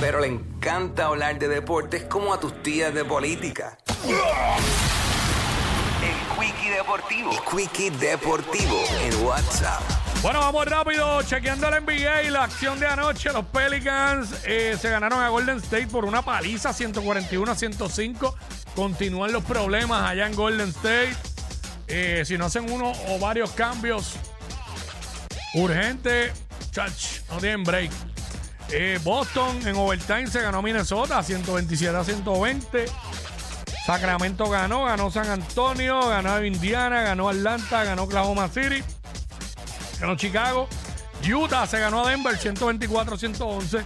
Pero le encanta hablar de deportes como a tus tías de política. El Quickie Deportivo. El Quickie Deportivo en WhatsApp. Bueno, vamos rápido, chequeando la NBA y la acción de anoche. Los Pelicans eh, se ganaron a Golden State por una paliza 141 a 105. Continúan los problemas allá en Golden State. Eh, si no hacen uno o varios cambios urgentes, chach, no tienen break. Eh, Boston en overtime se ganó a Minnesota 127 a 120. Sacramento ganó, ganó San Antonio, ganó Indiana, ganó Atlanta, ganó Oklahoma City, ganó Chicago. Utah se ganó a Denver 124-111.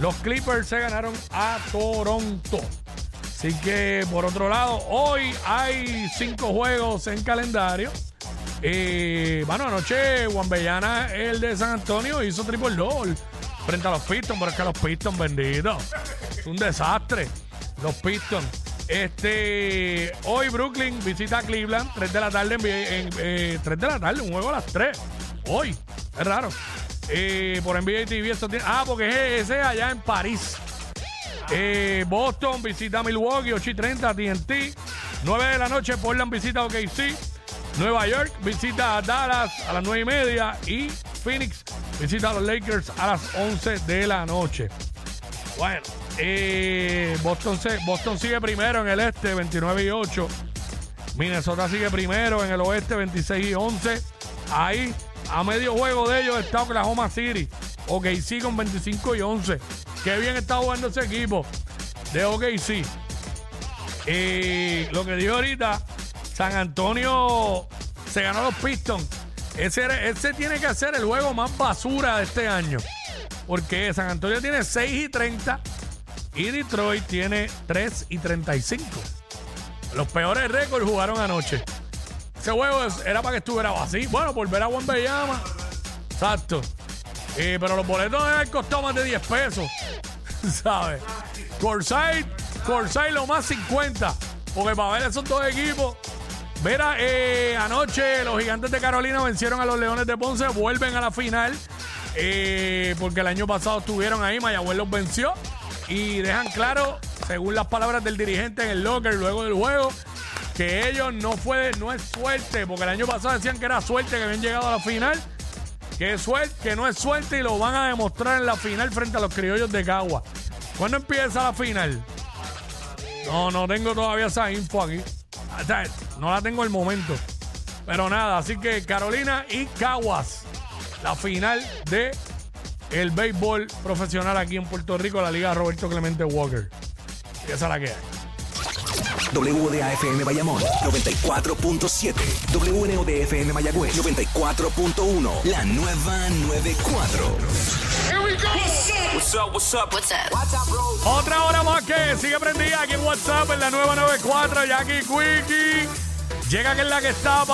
Los Clippers se ganaron a Toronto. Así que, por otro lado, hoy hay cinco juegos en calendario. Eh, bueno, anoche Juan Bellana, el de San Antonio, hizo triple doble frente a los Pistons, pero es que los Pistons, benditos. Es un desastre. Los Pistons. Este, hoy Brooklyn visita a Cleveland, 3 de la tarde, en, en, eh, 3 de la tarde, un juego a las 3. Hoy, es raro. Eh, por NBA TV, esto tiene, ah, porque es ese allá en París. Eh, Boston visita a Milwaukee, 8 y 30, TNT. 9 de la noche, Portland visita a OKC. Nueva York visita a Dallas a las 9 y media. Y Phoenix visita a los Lakers a las 11 de la noche. Bueno, eh, Boston, se- Boston sigue primero en el este, 29 y 8. Minnesota sigue primero en el oeste, 26 y 11. Ahí, a medio juego de ellos está Oklahoma City. OKC con 25 y 11. Qué bien está jugando ese equipo de OKC. Y lo que dijo ahorita, San Antonio se ganó los Pistons. Ese, tiene que ser el juego más basura de este año. Porque San Antonio tiene 6 y 30 y Detroit tiene 3 y 35. Los peores récords jugaron anoche. Ese juego era para que estuviera así. Bueno, por ver a Juan Bellama. Exacto. Eh, pero los boletos deben haber costado más de 10 pesos. ¿Sabes? Corside, Corside lo más 50. Porque para ver esos dos equipos. Mira, eh, anoche los gigantes de Carolina vencieron a los Leones de Ponce, vuelven a la final. eh, porque el año pasado estuvieron ahí, Mayagüez los venció. Y dejan claro, según las palabras del dirigente en el locker luego del juego, que ellos no fue, no es suerte, porque el año pasado decían que era suerte que habían llegado a la final. Que es suerte, que no es suerte y lo van a demostrar en la final frente a los criollos de Cagua. ¿Cuándo empieza la final? No, no tengo todavía esa info aquí. No la tengo el momento. Pero nada, así que Carolina y Caguas, la final de el béisbol profesional aquí en Puerto Rico, la Liga Roberto Clemente Walker. Y esa es la que hay. WDAFM Bayamón 94.7. WNODFM Mayagüez 94.1. La nueva 94. What's up, what's up? What's up? Otra hora más que sigue prendida aquí en WhatsApp en la nueva 94, Jackie Quickie. Llega que es la que está.